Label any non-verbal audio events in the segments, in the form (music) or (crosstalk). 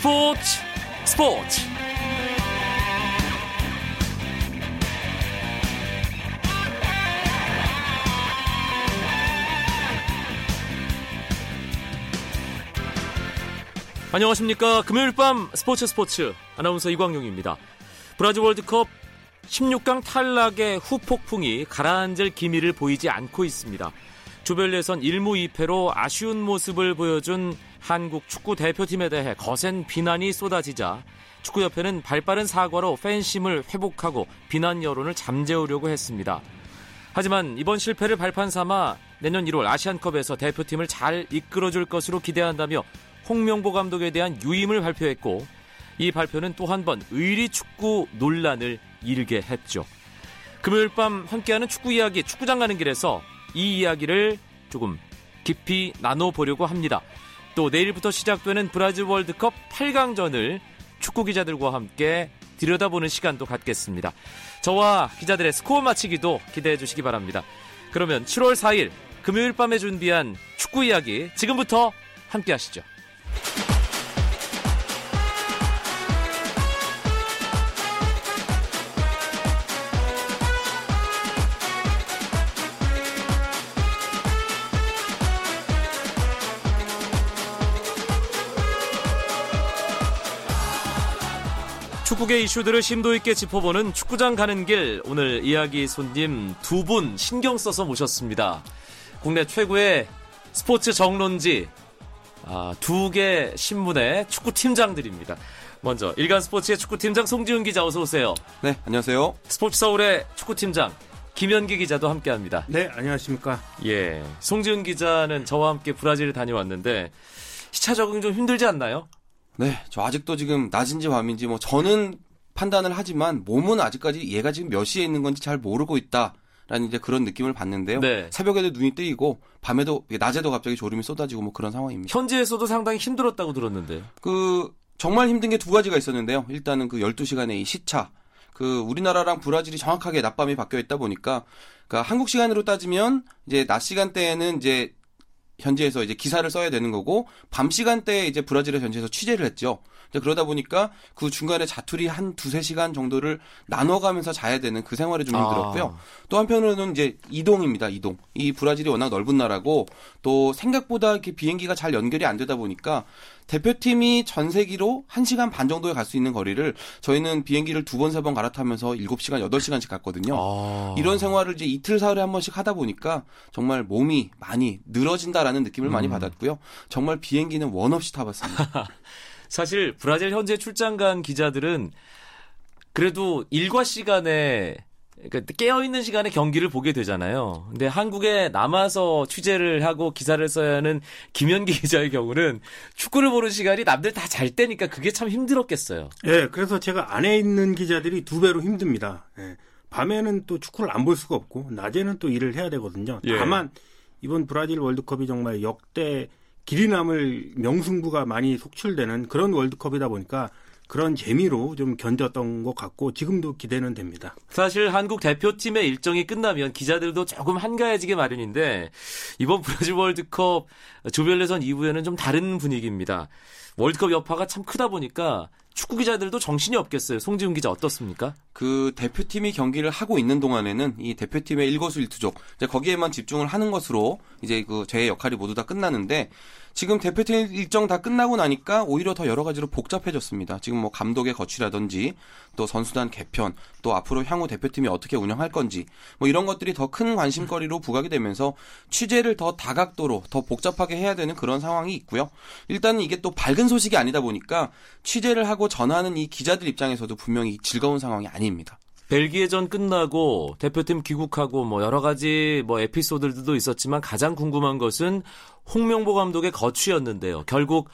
스포츠 스포츠. 안녕하십니까. 금요일 밤 스포츠 스포츠. 아나운서 이광용입니다. 브라질 월드컵 16강 탈락의 후폭풍이 가라앉을 기미를 보이지 않고 있습니다. 조별 예선 1무 2패로 아쉬운 모습을 보여준 한국 축구 대표팀에 대해 거센 비난이 쏟아지자 축구협회는 발빠른 사과로 팬심을 회복하고 비난 여론을 잠재우려고 했습니다. 하지만 이번 실패를 발판 삼아 내년 1월 아시안컵에서 대표팀을 잘 이끌어줄 것으로 기대한다며 홍명보 감독에 대한 유임을 발표했고 이 발표는 또 한 번 의리 축구 논란을 일게 했죠. 금요일 밤 함께하는 축구 이야기 축구장 가는 길에서 이 이야기를 조금 깊이 나눠보려고 합니다. 또 내일부터 시작되는 브라질 월드컵 8강전을 축구 기자들과 함께 들여다보는 시간도 갖겠습니다. 저와 기자들의 스코어 맞히기도 기대해 주시기 바랍니다. 그러면 7월 4일 금요일 밤에 준비한 축구 이야기 지금부터 함께 하시죠. 축구계 이슈들을 심도 있게 짚어보는 축구장 가는 길 오늘 이야기 손님 두 분 신경 써서 모셨습니다. 국내 최고의 스포츠 정론지 아, 두 개 신문의 축구 팀장들입니다. 먼저 일간 스포츠의 축구 팀장 송지훈 기자 어서 오세요. 네, 안녕하세요. 스포츠 서울의 축구 팀장 김현기 기자도 함께합니다. 네, 안녕하십니까. 예, 송지훈 기자는 저와 함께 브라질을 다녀왔는데 시차 적응 좀 힘들지 않나요? 네, 저 아직도 지금 낮인지 밤인지 뭐 저는 판단을 하지만 몸은 아직까지 얘가 지금 몇 시에 있는 건지 잘 모르고 있다. 라는 이제 그런 느낌을 받는데요. 네. 새벽에도 눈이 뜨이고 밤에도 낮에도 갑자기 졸음이 쏟아지고 뭐 그런 상황입니다. 현지에서도 상당히 힘들었다고 들었는데. 그 정말 힘든 게 두 가지가 있었는데요. 일단은 그 12시간의 이 시차. 그 우리나라랑 브라질이 정확하게 낮밤이 바뀌어 있다 보니까 그러니까 한국 시간으로 따지면 이제 낮 시간대에는 이제 현지에서 이제 기사를 써야 되는 거고 밤 시간대에 이제 브라질의 현지에서 취재를 했죠. 그러다 보니까 그 중간에 자투리 한 두세 시간 정도를 나눠가면서 자야 되는 그 생활이 좀 힘들었고요. 아. 또 한편으로는 이제 이동입니다. 이동. 이 브라질이 워낙 넓은 나라고 또 생각보다 이렇게 비행기가 잘 연결이 안 되다 보니까 대표팀이 전 세기로 1시간 반 정도에 갈 수 있는 거리를 저희는 비행기를 두 번, 세 번 갈아타면서 7시간, 8시간씩 갔거든요. 아. 이런 생활을 이제 이틀, 사흘에 한 번씩 하다 보니까 정말 몸이 많이 늘어진다라는 느낌을 음. 많이 받았고요. 정말 비행기는 원 없이 타봤습니다. (laughs) 사실 브라질 현재 출장 간 기자들은 그래도 일과 시간에 그러니까 깨어 있는 시간에 경기를 보게 되잖아요. 근데 한국에 남아서 취재를 하고 기사를 써야 하는 김현기 (laughs) 기자의 경우는 축구를 보는 시간이 남들 다 잘 때니까 그게 참 힘들었겠어요. 예, 네, 그래서 제가 안에 있는 기자들이 두 배로 힘듭니다. 예, 밤에는 또 축구를 안 볼 수가 없고, 낮에는 또 일을 해야 되거든요. 예. 다만, 이번 브라질 월드컵이 정말 역대 길이 남을 명승부가 많이 속출되는 그런 월드컵이다 보니까 그런 재미로 좀 견뎠던 것 같고 지금도 기대는 됩니다. 사실 한국 대표팀의 일정이 끝나면 기자들도 조금 한가해지게 마련인데 이번 브라질 월드컵 조별 예선 이후에는 좀 다른 분위기입니다. 월드컵 여파가 참 크다 보니까 축구 기자들도 정신이 없겠어요. 송지훈 기자 어떻습니까? 그 대표팀이 경기를 하고 있는 동안에는 이 대표팀의 일거수일투족 이제 거기에만 집중을 하는 것으로 이제 그 제 역할이 모두 다 끝나는데 지금 대표팀 일정 다 끝나고 나니까 오히려 더 여러 가지로 복잡해졌습니다. 지금 뭐 감독의 거취라든지 또 선수단 개편 또 앞으로 향후 대표팀이 어떻게 운영할 건지 뭐 이런 것들이 더 큰 관심거리로 부각이 되면서 취재를 더 다각도로 더 복잡하게 해야 되는 그런 상황이 있고요. 일단은 이게 또 밝은 소식이 아니다 보니까 취재를 하고 전하는 이 기자들 입장에서도 분명히 즐거운 상황이 아닙니다. 벨기에전 끝나고 대표팀 귀국하고 뭐 여러 가지 뭐 에피소드들도 있었지만 가장 궁금한 것은 홍명보 감독의 거취였는데요. 결국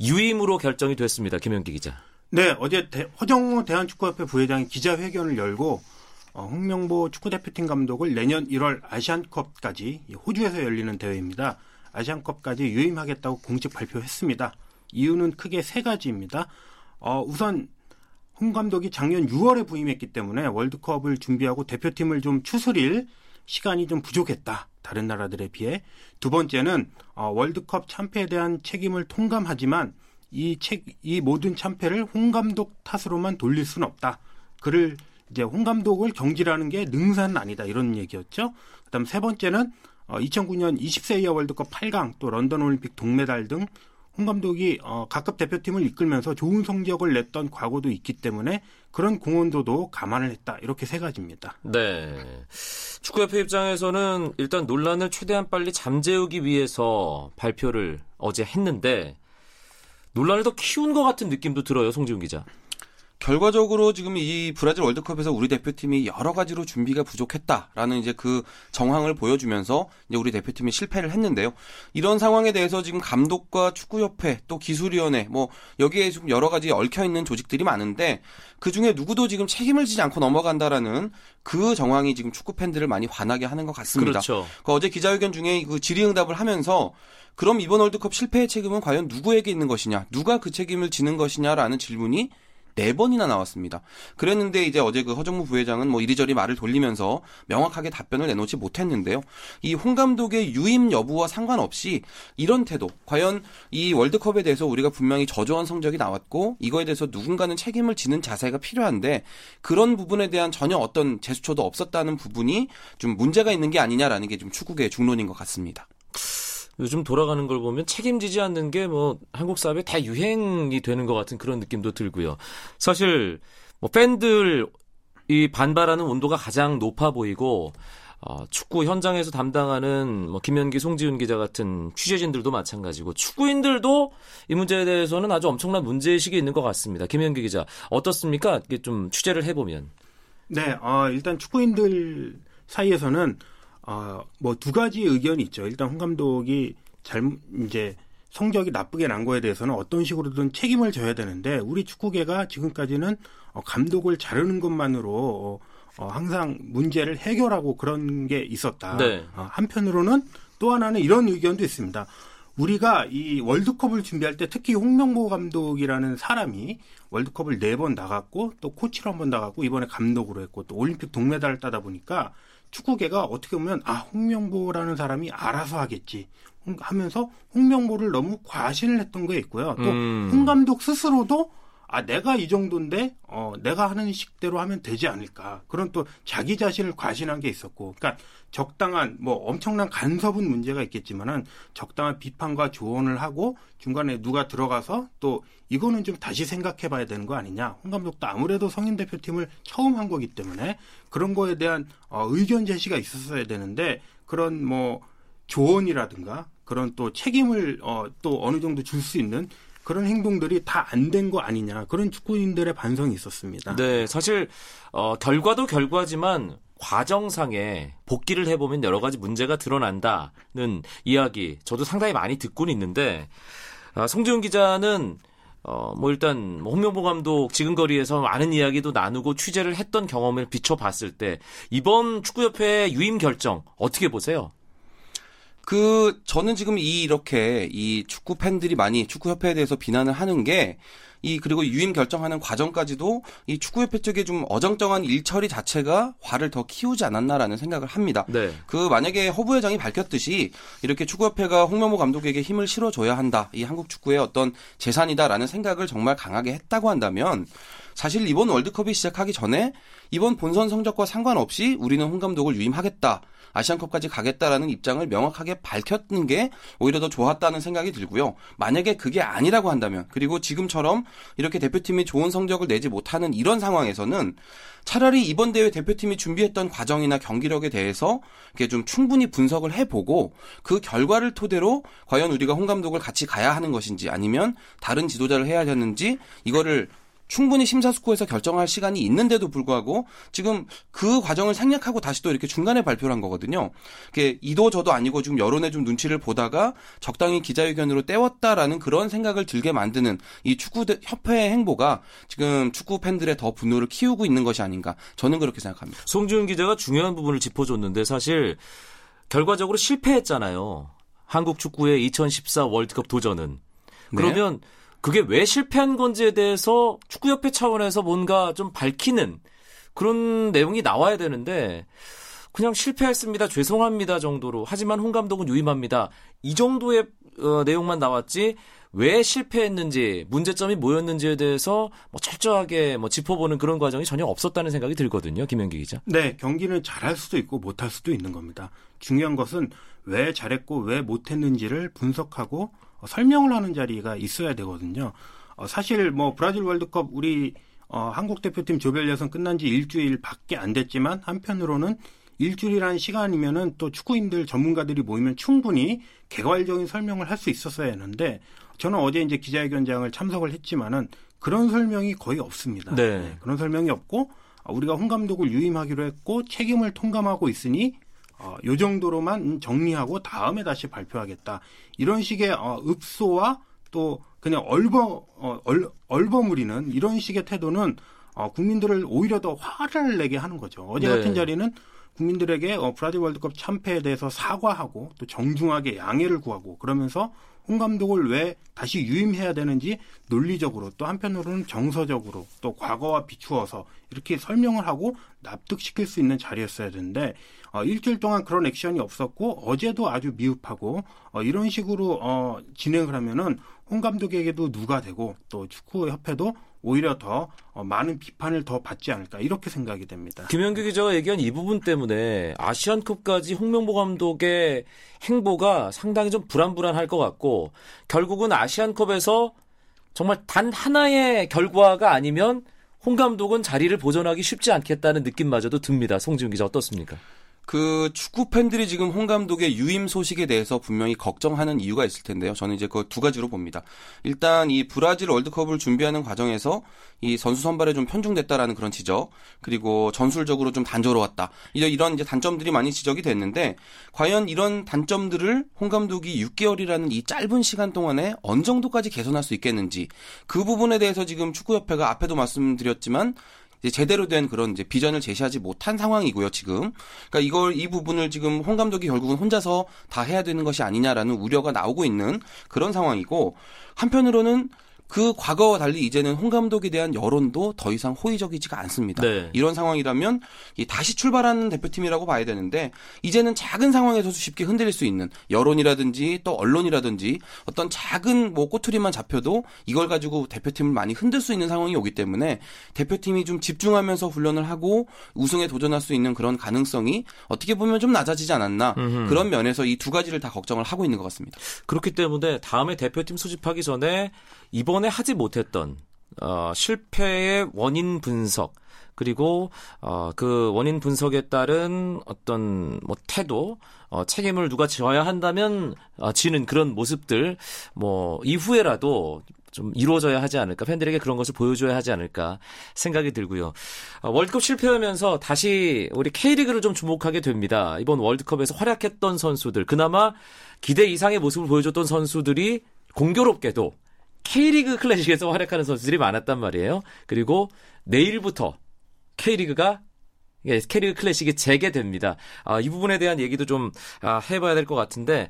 유임으로 결정이 됐습니다. 김현기 기자. 네, 어제 대, 허정호 대한축구협회 부회장이 기자회견을 열고 어, 홍명보 축구대표팀 감독을 내년 1월 아시안컵까지 호주에서 열리는 대회입니다. 아시안컵까지 유임하겠다고 공식 발표했습니다. 이유는 크게 세 가지입니다. 어, 우선 홍 감독이 작년 6월에 부임했기 때문에 월드컵을 준비하고 대표팀을 좀 추스릴 시간이 좀 부족했다. 다른 나라들에 비해. 두 번째는 어, 월드컵 참패에 대한 책임을 통감하지만 이 책, 이 모든 참패를 홍 감독 탓으로만 돌릴 수는 없다. 그를 이제 홍 감독을 경질하는 게 능사는 아니다. 이런 얘기였죠. 그 다음 세 번째는 어, 2009년 20세 이하 월드컵 8강 또 런던 올림픽 동메달 등 홍 감독이 어, 각급 대표팀을 이끌면서 좋은 성적을 냈던 과거도 있기 때문에 그런 공헌도도 감안을 했다. 이렇게 세 가지입니다. 네. 축구협회 입장에서는 일단 논란을 최대한 빨리 잠재우기 위해서 발표를 어제 했는데 논란을 더 키운 것 같은 느낌도 들어요, 송지훈 기자. 결과적으로 지금 이 브라질 월드컵에서 우리 대표팀이 여러 가지로 준비가 부족했다라는 이제 그 정황을 보여주면서 이제 우리 대표팀이 실패를 했는데요. 이런 상황에 대해서 지금 감독과 축구협회 또 기술위원회 뭐 여기에 좀 여러 가지 얽혀 있는 조직들이 많은데 그 중에 누구도 지금 책임을 지지 않고 넘어간다라는 그 정황이 지금 축구 팬들을 많이 화나게 하는 것 같습니다. 그렇죠. 그 어제 기자회견 중에 그 질의응답을 하면서 그럼 이번 월드컵 실패의 책임은 과연 누구에게 있는 것이냐, 누가 그 책임을 지는 것이냐라는 질문이 네 번이나 나왔습니다. 그랬는데 이제 어제 그 허정무 부회장은 뭐 이리저리 말을 돌리면서 명확하게 답변을 내놓지 못했는데요. 이 홍 감독의 유임 여부와 상관없이 이런 태도, 과연 이 월드컵에 대해서 우리가 분명히 저조한 성적이 나왔고 이거에 대해서 누군가는 책임을 지는 자세가 필요한데 그런 부분에 대한 전혀 어떤 제스처도 없었다는 부분이 좀 문제가 있는 게 아니냐라는 게 좀 축구계의 중론인 것 같습니다. 요즘 돌아가는 걸 보면 책임지지 않는 게 뭐 한국 사회에 다 유행이 되는 것 같은 그런 느낌도 들고요. 사실 뭐 팬들 이 반발하는 온도가 가장 높아 보이고 어, 축구 현장에서 담당하는 뭐 김현기, 송지훈 기자 같은 취재진들도 마찬가지고 축구인들도 이 문제에 대해서는 아주 엄청난 문제의식이 있는 것 같습니다. 김현기 기자 어떻습니까? 이게 좀 취재를 해보면. 네, 어, 일단 축구인들 사이에서는 어, 뭐두 가지 의견이 있죠. 일단 홍 감독이 잘 이제 성적이 나쁘게 난 거에 대해서는 어떤 식으로든 책임을 져야 되는데 우리 축구계가 지금까지는 어, 감독을 자르는 것만으로 어, 어, 항상 문제를 해결하고 그런 게 있었다. 네. 어, 한편으로는 또 하나는 이런 의견도 있습니다. 우리가 이 월드컵을 준비할 때 특히 홍명보 감독이라는 사람이 월드컵을 네 번 나갔고 또 코치로 한 번 나갔고 이번에 감독으로 했고 또 올림픽 동메달을 따다 보니까 축구계가 어떻게 보면 아 홍명보라는 사람이 알아서 하겠지 하면서 홍명보를 너무 과신을 했던 게 있고요. 또 음. 홍 감독 스스로도 아 내가 이 정도인데 어 내가 하는 식대로 하면 되지 않을까. 그런 또 자기 자신을 과신한 게 있었고. 그러니까 적당한 뭐 엄청난 간섭은 문제가 있겠지만은 적당한 비판과 조언을 하고 중간에 누가 들어가서 또 이거는 좀 다시 생각해 봐야 되는 거 아니냐. 홍 감독도 아무래도 성인 대표팀을 처음 한 거기 때문에 그런 거에 대한 어, 의견 제시가 있었어야 되는데 그런 뭐 조언이라든가 그런 또 책임을 어, 또 어느 정도 줄 수 있는 그런 행동들이 다 안 된 거 아니냐 그런 축구인들의 반성이 있었습니다. 네, 사실 어, 결과도 결과지만 과정상에 복귀를 해보면 여러 가지 문제가 드러난다는 이야기 저도 상당히 많이 듣고는 있는데 아, 송지훈 기자는 어, 뭐 일단 뭐 홍명보 감독 지근거리에서 많은 이야기도 나누고 취재를 했던 경험을 비춰봤을 때 이번 축구협회 유임 결정 어떻게 보세요? 그 저는 지금 이 이렇게 이 축구 팬들이 많이 축구 협회에 대해서 비난을 하는 게 이 그리고 유임 결정하는 과정까지도 이 축구 협회 쪽에 좀 어정쩡한 일처리 자체가 화를 더 키우지 않았나라는 생각을 합니다. 네. 그 만약에 허부 회장이 밝혔듯이 이렇게 축구 협회가 홍명보 감독에게 힘을 실어줘야 한다. 이 한국 축구의 어떤 재산이다라는 생각을 정말 강하게 했다고 한다면 사실 이번 월드컵이 시작하기 전에 이번 본선 성적과 상관없이 우리는 홍 감독을 유임하겠다. 아시안컵까지 가겠다라는 입장을 명확하게 밝혔는 게 오히려 더 좋았다는 생각이 들고요. 만약에 그게 아니라고 한다면 그리고 지금처럼 이렇게 대표팀이 좋은 성적을 내지 못하는 이런 상황에서는 차라리 이번 대회 대표팀이 준비했던 과정이나 경기력에 대해서 이렇게 좀 충분히 분석을 해보고 그 결과를 토대로 과연 우리가 홍 감독을 같이 가야 하는 것인지 아니면 다른 지도자를 해야 하는지 이거를 충분히 심사숙고해서 결정할 시간이 있는데도 불구하고 지금 그 과정을 생략하고 다시 또 이렇게 중간에 발표를 한 거거든요. 이게 이도 저도 아니고 지금 여론의 좀 눈치를 보다가 적당히 기자회견으로 때웠다라는 그런 생각을 들게 만드는 이 축구 협회의 행보가 지금 축구 팬들의 더 분노를 키우고 있는 것이 아닌가 저는 그렇게 생각합니다. 송지훈 기자가 중요한 부분을 짚어줬는데 사실 결과적으로 실패했잖아요. 한국 축구의 2014 월드컵 도전은. 네. 그러면 그게 왜 실패한 건지에 대해서 축구협회 차원에서 뭔가 좀 밝히는 그런 내용이 나와야 되는데 그냥 실패했습니다. 죄송합니다 정도로. 하지만 홍 감독은 유임합니다. 이 정도의 어, 내용만 나왔지 왜 실패했는지 문제점이 뭐였는지에 대해서 뭐 철저하게 뭐 짚어보는 그런 과정이 전혀 없었다는 생각이 들거든요. 김현기 기자. 네, 경기는 잘할 수도 있고 못할 수도 있는 겁니다. 중요한 것은 왜 잘했고 왜 못했는지를 분석하고 설명을 하는 자리가 있어야 되거든요. 어, 사실 뭐 브라질 월드컵 우리 어, 한국 대표팀 조별 예선 끝난 지 일주일밖에 안 됐지만 한편으로는 일주일이라는 시간이면은 또 축구인들 전문가들이 모이면 충분히 개괄적인 설명을 할 수 있었어야 했는데 저는 어제 이제 기자회견장을 참석을 했지만은 그런 설명이 거의 없습니다. 네. 네, 그런 설명이 없고 어, 우리가 홍 감독을 유임하기로 했고 책임을 통감하고 있으니 어, 요 정도로만 정리하고 다음에 다시 발표하겠다. 이런 식의 어, 읍소와 또 그냥 얼버 어, 얼, 얼버무리는 이런 식의 태도는 어, 국민들을 오히려 더 화를 내게 하는 거죠. 어제 네. 같은 자리는 국민들에게 어, 브라질 월드컵 참패에 대해서 사과하고 또 정중하게 양해를 구하고 그러면서 홍 감독을 왜 다시 유임해야 되는지 논리적으로 또 한편으로는 정서적으로 또 과거와 비추어서 이렇게 설명을 하고 납득시킬 수 있는 자리였어야 되는데 어, 일주일 동안 그런 액션이 없었고 어제도 아주 미흡하고 어, 이런 식으로 어, 진행을 하면은 홍 감독에게도 누가 되고 또 축구협회도 오히려 더 어, 많은 비판을 더 받지 않을까 이렇게 생각이 됩니다. 김현규 기자가 얘기한 이 부분 때문에 아시안컵까지 홍명보 감독의 행보가 상당히 좀 불안불안할 것 같고 결국은 아시안컵에서 정말 단 하나의 결과가 아니면 홍 감독은 자리를 보존하기 쉽지 않겠다는 느낌마저도 듭니다. 송지훈 기자 어떻습니까? 그 축구 팬들이 지금 홍 감독의 유임 소식에 대해서 분명히 걱정하는 이유가 있을 텐데요. 저는 이제 그 두 가지로 봅니다. 일단 이 브라질 월드컵을 준비하는 과정에서 이 선수 선발에 좀 편중됐다라는 그런 지적, 그리고 전술적으로 좀 단조로웠다. 이제 이런 이제 단점들이 많이 지적이 됐는데 과연 이런 단점들을 홍 감독이 6개월이라는 이 짧은 시간 동안에 어느 정도까지 개선할 수 있겠는지 그 부분에 대해서 지금 축구협회가 앞에도 말씀드렸지만 이 제 제대로 된 그런 이제 비전을 제시하지 못한 상황이고요, 지금. 그러니까 이걸 이 부분을 지금 홍 감독이 결국은 혼자서 다 해야 되는 것이 아니냐라는 우려가 나오고 있는 그런 상황이고 한편으로는 그 과거와 달리 이제는 홍 감독에 대한 여론도 더 이상 호의적이지가 않습니다. 네. 이런 상황이라면 이 다시 출발하는 대표팀이라고 봐야 되는데 이제는 작은 상황에서도 쉽게 흔들릴 수 있는 여론이라든지 또 언론이라든지 어떤 작은 뭐 꼬투리만 잡혀도 이걸 가지고 대표팀을 많이 흔들 수 있는 상황이 오기 때문에 대표팀이 좀 집중하면서 훈련을 하고 우승에 도전할 수 있는 그런 가능성이 어떻게 보면 좀 낮아지지 않았나 음흠. 그런 면에서 이 두 가지를 다 걱정을 하고 있는 것 같습니다. 그렇기 때문에 다음에 대표팀 소집하기 전에 이번 에 하지 못했던 어, 실패의 원인 분석 그리고 어, 그 원인 분석에 따른 어떤 뭐 태도 어, 책임을 누가 져야 한다면 어, 지는 그런 모습들 뭐 이후에라도 좀 이루어져야 하지 않을까 팬들에게 그런 것을 보여줘야 하지 않을까 생각이 들고요. 어, 월드컵 실패하면서 다시 우리 K리그를 좀 주목하게 됩니다. 이번 월드컵에서 활약했던 선수들 그나마 기대 이상의 모습을 보여줬던 선수들이 공교롭게도 K리그 클래식에서 활약하는 선수들이 많았단 말이에요. 그리고 내일부터 K리그가 예, K리그 클래식이 재개됩니다. 아, 이 부분에 대한 얘기도 좀 아, 해봐야 될 것 같은데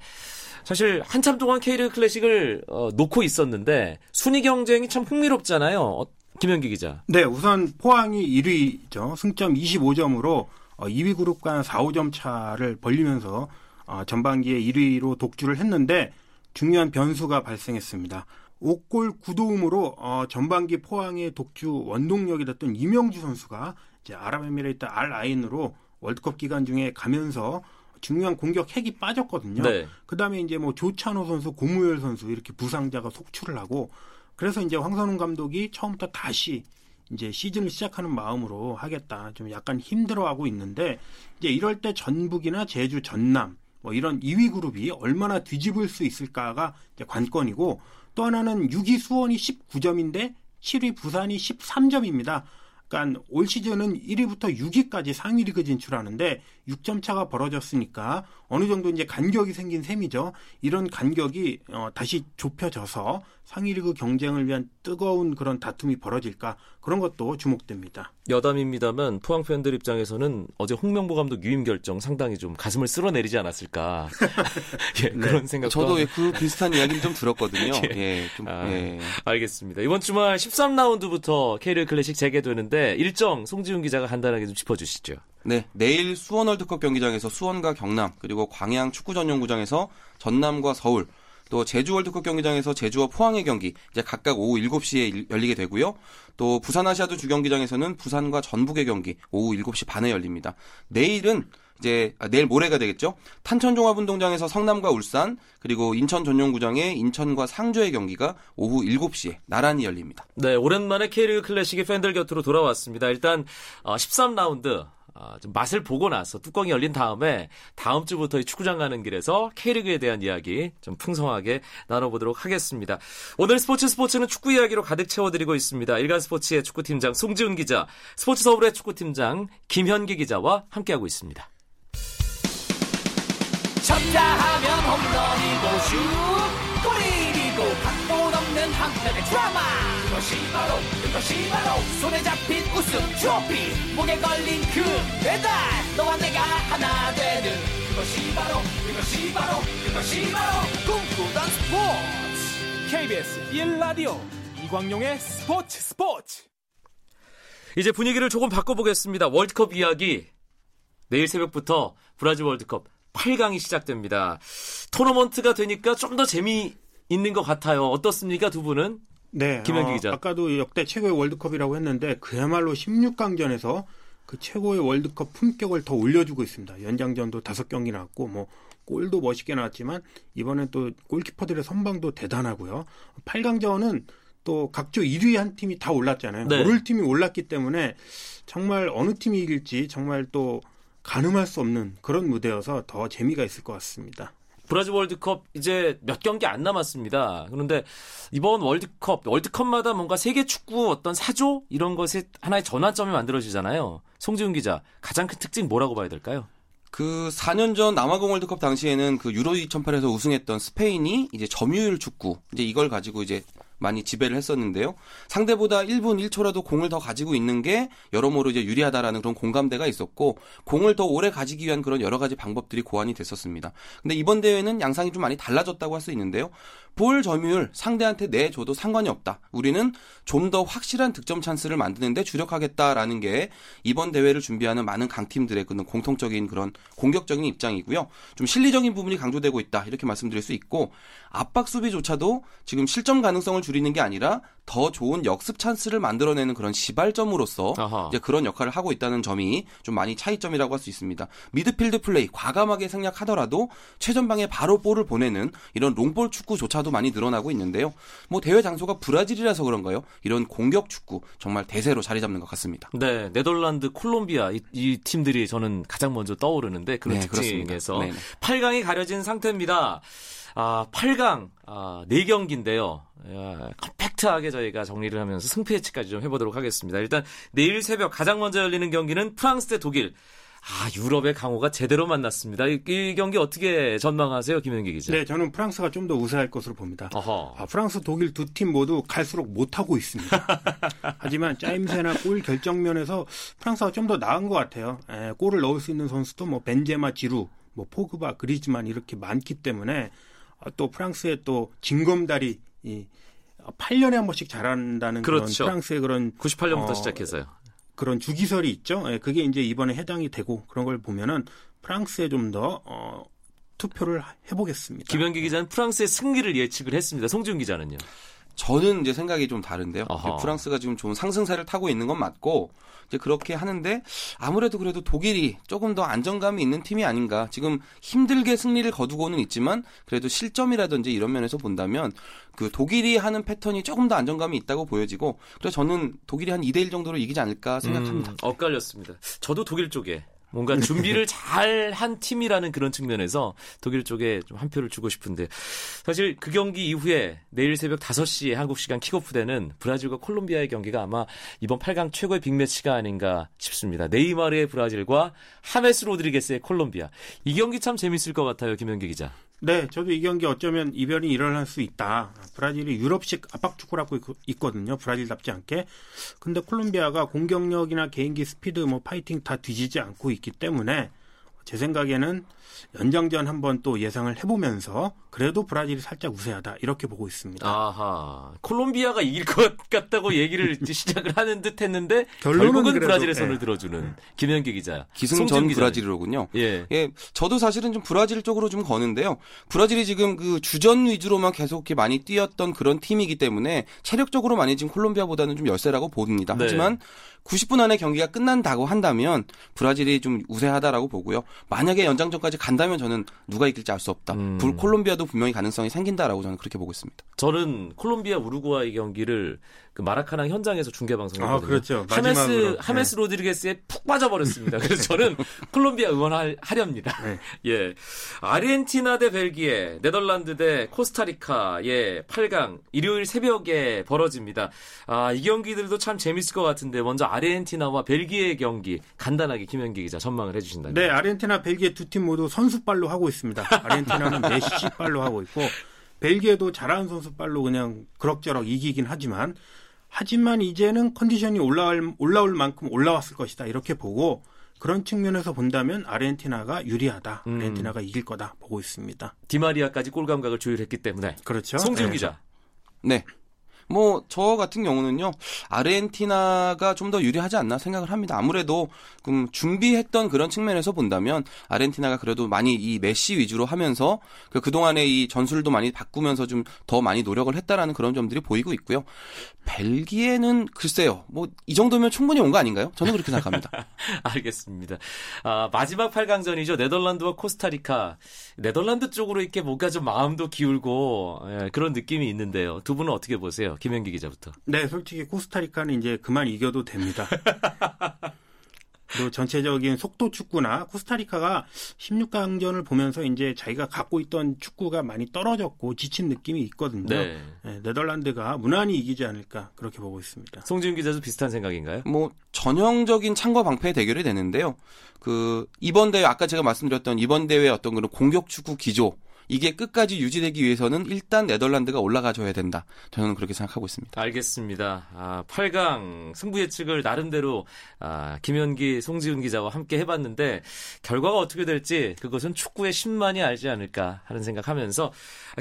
사실 한참 동안 K리그 클래식을 어, 놓고 있었는데 순위 경쟁이 참 흥미롭잖아요. 어, 김현기 기자. 네, 우선 포항이 1위죠. 승점 25점으로 2위 그룹 간 4, 5점 차를 벌리면서 어, 전반기에 1위로 독주를 했는데 중요한 변수가 발생했습니다. 5골 9도움으로 어, 전반기 포항의 독주 원동력이 됐던 이명주 선수가 이제 아랍에미레이트 알 아인으로 월드컵 기간 중에 가면서 중요한 공격 핵이 빠졌거든요. 네. 그다음에 이제 뭐 조찬호 선수, 고무열 선수 이렇게 부상자가 속출을 하고 그래서 이제 황선홍 감독이 처음부터 다시 이제 시즌을 시작하는 마음으로 하겠다. 좀 약간 힘들어하고 있는데 이제 이럴 때 전북이나 제주, 전남 뭐 이런 2위 그룹이 얼마나 뒤집을 수 있을까가 이제 관건이고 또 하나는 6위 수원이 19점인데 7위 부산이 13점입니다. 그러니까 올 시즌은 1위부터 6위까지 상위 리그 진출하는데 6점 차가 벌어졌으니까 어느 정도 이제 간격이 생긴 셈이죠. 이런 간격이 어, 다시 좁혀져서 상위 리그 경쟁을 위한 뜨거운 그런 다툼이 벌어질까 그런 것도 주목됩니다. 여담입니다만 포항 팬들 입장에서는 어제 홍명보 감독 유임 결정 상당히 좀 가슴을 쓸어내리지 않았을까 (laughs) 예, 그런 생각도 저도 그 비슷한 이야기를 좀 들었거든요. (laughs) 예. 예, 좀 아. 예. 알겠습니다. 이번 주말 13라운드부터 K리그 클래식 재개되는데 일정 송지훈 기자가 간단하게 좀 짚어주시죠. 네, 내일 수원 월드컵 경기장에서 수원과 경남 그리고 광양 축구 전용구장에서 전남과 서울 또 제주 월드컵 경기장에서 제주와 포항의 경기 이제 각각 오후 7시에 열리게 되고요. 또 부산 아시아드 주경기장에서는 부산과 전북의 경기 오후 7시 반에 열립니다. 내일은 이제 아, 내일 모레가 되겠죠. 탄천종합운동장에서 성남과 울산 그리고 인천 전용구장의 인천과 상주의 경기가 오후 7시에 나란히 열립니다. 네, 오랜만에 K리그 클래식이 팬들 곁으로 돌아왔습니다. 일단 13라운드 어, 아, 좀 맛을 보고 나서 뚜껑이 열린 다음에 다음 주부터 축구장 가는 길에서 K리그에 대한 이야기 좀 풍성하게 나눠보도록 하겠습니다. 오늘 스포츠 스포츠는 축구 이야기로 가득 채워드리고 있습니다. 일간 스포츠의 축구팀장 송지훈 기자, 스포츠 서울의 축구팀장 김현기 기자와 함께하고 있습니다. 쳤다 하면 홈런이고 슛 한편의 드라마. 그것이 바로 그것이 바로 손에 잡힌 우승 트로피. 목에 걸린 그 배달 너와 내가 하나 되는 그것이 바로 그것이 바로 그것이 바로 꿈꾸던 스포츠. KBS 1라디오 이광용의 스포츠 스포츠. 이제 분위기를 조금 바꿔보겠습니다. 월드컵 이야기. 내일 새벽부터 브라질 월드컵 8강이 시작됩니다. 토너먼트가 되니까 좀 더 재미 있는 것 같아요. 어떻습니까, 두 분은? 네. 김현기 어, 기자. 아까도 역대 최고의 월드컵이라고 했는데 그야말로 16강전에서 그 최고의 월드컵 품격을 더 올려주고 있습니다. 연장전도 다섯 경기 나왔고 뭐 골도 멋있게 나왔지만 이번엔 또 골키퍼들의 선방도 대단하고요. 8강전은 또 각조 1위 한 팀이 다 올랐잖아요. 네. 오를 팀이 올랐기 때문에 정말 어느 팀이 이길지 정말 또 가늠할 수 없는 그런 무대여서 더 재미가 있을 것 같습니다. 브라질 월드컵 이제 몇 경기 안 남았습니다. 그런데 이번 월드컵, 월드컵마다 뭔가 세계 축구 어떤 사조 이런 것이 하나의 전환점이 만들어지잖아요. 송지훈 기자, 가장 큰 특징 뭐라고 봐야 될까요? 그 4년 전 남아공 월드컵 당시에는 그 유로 2008에서 우승했던 스페인이 이제 점유율 축구 이제 이걸 가지고 이제 많이 지배를 했었는데요. 상대보다 1분 1초라도 공을 더 가지고 있는 게 여러모로 이제 유리하다라는 그런 공감대가 있었고 공을 더 오래 가지기 위한 그런 여러 가지 방법들이 고안이 됐었습니다. 근데 이번 대회는 양상이 좀 많이 달라졌다고 할 수 있는데요. 볼 점유율 상대한테 내줘도 상관이 없다. 우리는 좀 더 확실한 득점 찬스를 만드는데 주력하겠다라는 게 이번 대회를 준비하는 많은 강팀들의 그런 공통적인 그런 공격적인 입장이고요. 좀 실리적인 부분이 강조되고 있다. 이렇게 말씀드릴 수 있고 압박 수비조차도 지금 실점 가능성을 줄이는 게 아니라 더 좋은 역습 찬스를 만들어내는 그런 시발점으로서 이제 그런 역할을 하고 있다는 점이 좀 많이 차이점이라고 할 수 있습니다. 미드필드 플레이 과감하게 생략하더라도 최전방에 바로 볼을 보내는 이런 롱볼 축구조차도 많이 늘어나고 있는데요. 뭐 대회 장소가 브라질이라서 그런가요? 이런 공격 축구 정말 대세로 자리 잡는 것 같습니다. 네, 네덜란드, 콜롬비아 이, 이 팀들이 저는 가장 먼저 떠오르는데 그런 네, 특징에서 8강이 가려진 상태입니다. 아, 8강 아, 4경기인데요. 야, 컴팩트하게 저희가 정리를 하면서 승패 예측까지 좀 해보도록 하겠습니다. 일단 내일 새벽 가장 먼저 열리는 경기는 프랑스 대 독일. 아, 유럽의 강호가 제대로 만났습니다. 이, 이, 경기 어떻게 전망하세요, 김현기 기자? 네, 저는 프랑스가 좀 더 우세할 것으로 봅니다. 아, 프랑스, 독일 두 팀 모두 갈수록 못하고 있습니다. (laughs) 하지만 짜임새나 골 결정면에서 프랑스가 좀 더 나은 것 같아요. 에, 골을 넣을 수 있는 선수도 뭐 벤제마, 지루, 뭐 포그바, 그리즈만 이렇게 많기 때문에 아, 또 프랑스의 또 징검다리 이 8년에 한 번씩 잘한다는 그렇죠. 그런 프랑스의 그런 98년부터 어, 시작해서요. 그런 주기설이 있죠. 예, 그게 이제 이번에 해당이 되고 그런 걸 보면은 프랑스에 좀더 어, 투표를 해보겠습니다. 김현기 기자는 프랑스의 승리를 예측을 했습니다. 송지훈 기자는요. 저는 이제 생각이 좀 다른데요. 프랑스가 지금 좋은 상승세를 타고 있는 건 맞고 이제 그렇게 하는데 아무래도 그래도 독일이 조금 더 안정감이 있는 팀이 아닌가. 지금 힘들게 승리를 거두고는 있지만 그래도 실점이라든지 이런 면에서 본다면 그 독일이 하는 패턴이 조금 더 안정감이 있다고 보여지고 그래서 저는 독일이 한 2대 1 정도로 이기지 않을까 생각합니다. 음, 엇갈렸습니다. 저도 독일 쪽에 뭔가 준비를 잘 한 팀이라는 그런 측면에서 독일 쪽에 좀 한 표를 주고 싶은데 사실 그 경기 이후에 내일 새벽 5시에 한국 시간 킥오프 되는 브라질과 콜롬비아의 경기가 아마 이번 8강 최고의 빅매치가 아닌가 싶습니다. 네이마르의 브라질과 하메스 로드리게스의 콜롬비아. 이 경기 참 재밌을 것 같아요. 김현기 기자. 네, 저도 이 경기 어쩌면 이변이 일어날 수 있다. 브라질이 유럽식 압박 축구를 하고 있거든요. 브라질답지 않게. 근데 콜롬비아가 공격력이나 개인기 스피드, 뭐 파이팅 다 뒤지지 않고 있기 때문에 제 생각에는 연장전 한번 또 예상을 해보면서 그래도 브라질이 살짝 우세하다 이렇게 보고 있습니다. 아하. 콜롬비아가 이길 것 같다고 얘기를 시작을 하는 듯 했는데 (laughs) 결론은 결국은 그래도, 브라질의 예. 손을 들어주는 김현기 기자. 기승전. 브라질이로군요. 예. 예, 저도 사실은 좀 브라질 쪽으로 좀 거는데요. 브라질이 지금 그 주전 위주로만 계속 이렇게 많이 뛰었던 그런 팀이기 때문에 체력적으로 많이 지금 콜롬비아보다는 좀 열세라고 봅니다. 네. 하지만 90분 안에 경기가 끝난다고 한다면 브라질이 좀 우세하다라고 보고요. 만약에 연장전까지 간다면 저는 누가 이길지 알 수 없다. 음. 불- 콜롬비아도 분명히 가능성이 생긴다라고 저는 그렇게 보고 있습니다. 저는 콜롬비아 우루과이 경기를 그 마라카낭 현장에서 중계 방송했거든요. 아, 그렇죠. 하메스. 하메스 로드리게스에 푹 빠져버렸습니다. 그래서 저는 (laughs) 콜롬비아 응원하렵니다. 네. (laughs) 예, 아르헨티나 대 벨기에, 네덜란드 대 코스타리카의 8강 일요일 새벽에 벌어집니다. 아, 이 경기들도 참 재밌을 것 같은데 먼저 아르헨티나와 벨기에 경기 간단하게 김현기 기자 전망을 해 주신다면. 네, 아르헨티나, 벨기에 두 팀 모두 선수빨로 하고 있습니다. 아르헨티나는 메시빨로 하고 있고 벨기에도 잘하는 선수빨로 그냥 그럭저럭 이기긴 하지만 하지만 이제는 컨디션이 올라올 올라올 만큼 올라왔을 것이다 이렇게 보고 그런 측면에서 본다면 아르헨티나가 유리하다. 음. 아르헨티나가 이길 거다 보고 있습니다. 디마리아까지 골 감각을 조율했기 때문에. 그렇죠. 송지훈 네. 기자. 네. 뭐 저 같은 경우는요 아르헨티나가 좀 더 유리하지 않나 생각을 합니다. 아무래도 음, 준비했던 그런 측면에서 본다면 아르헨티나가 그래도 많이 이 메시 위주로 하면서 그 그동안의 이 전술도 많이 바꾸면서 좀 더 많이 노력을 했다라는 그런 점들이 보이고 있고요. 벨기에는 글쎄요, 뭐 이 정도면 충분히 온 거 아닌가요? 저는 그렇게 생각합니다. (laughs) 알겠습니다. 아, 마지막 8강전이죠. 네덜란드와 코스타리카. 네덜란드 쪽으로 이렇게 뭔가 좀 마음도 기울고 예, 그런 느낌이 있는데요. 두 분은 어떻게 보세요? 김현기 기자부터. 네, 솔직히 코스타리카는 이제 그만 이겨도 됩니다. (laughs) 그리고 전체적인 속도 축구나 코스타리카가 16강전을 보면서 이제 자기가 갖고 있던 축구가 많이 떨어졌고 지친 느낌이 있거든요. 네. 네, 네덜란드가 무난히 이기지 않을까 그렇게 보고 있습니다. 송지훈 기자도 비슷한 생각인가요? 뭐 전형적인 창과 방패의 대결이 되는데요. 그 이번 대회 아까 제가 말씀드렸던 이번 대회 어떤 그런 공격 축구 기조 이게 끝까지 유지되기 위해서는 일단 네덜란드가 올라가줘야 된다. 저는 그렇게 생각하고 있습니다. 알겠습니다. 아, 8강 승부 예측을 나름대로 아, 김현기, 송지훈 기자와 함께 해봤는데 결과가 어떻게 될지 그것은 축구의 신만이 알지 않을까 하는 생각하면서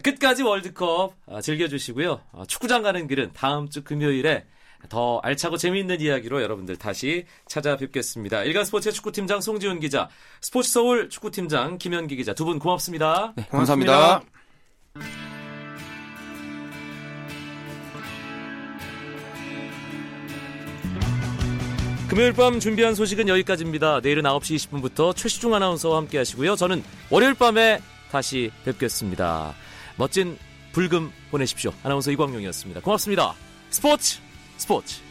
끝까지 월드컵 아, 즐겨주시고요. 아, 축구장 가는 길은 다음 주 금요일에 더 알차고 재미있는 이야기로 여러분들 다시 찾아뵙겠습니다. 일간 스포츠의 축구팀장 송지훈 기자, 스포츠 서울 축구팀장 김현기 기자 두 분 고맙습니다. 네, 감사합니다. 금요일 밤 준비한 소식은 여기까지입니다. 내일은 9시 20분부터 최시중 아나운서와 함께 하시고요. 저는 월요일 밤에 다시 뵙겠습니다. 멋진 불금 보내십시오. 아나운서 이광용이었습니다. 고맙습니다. 스포츠 스포츠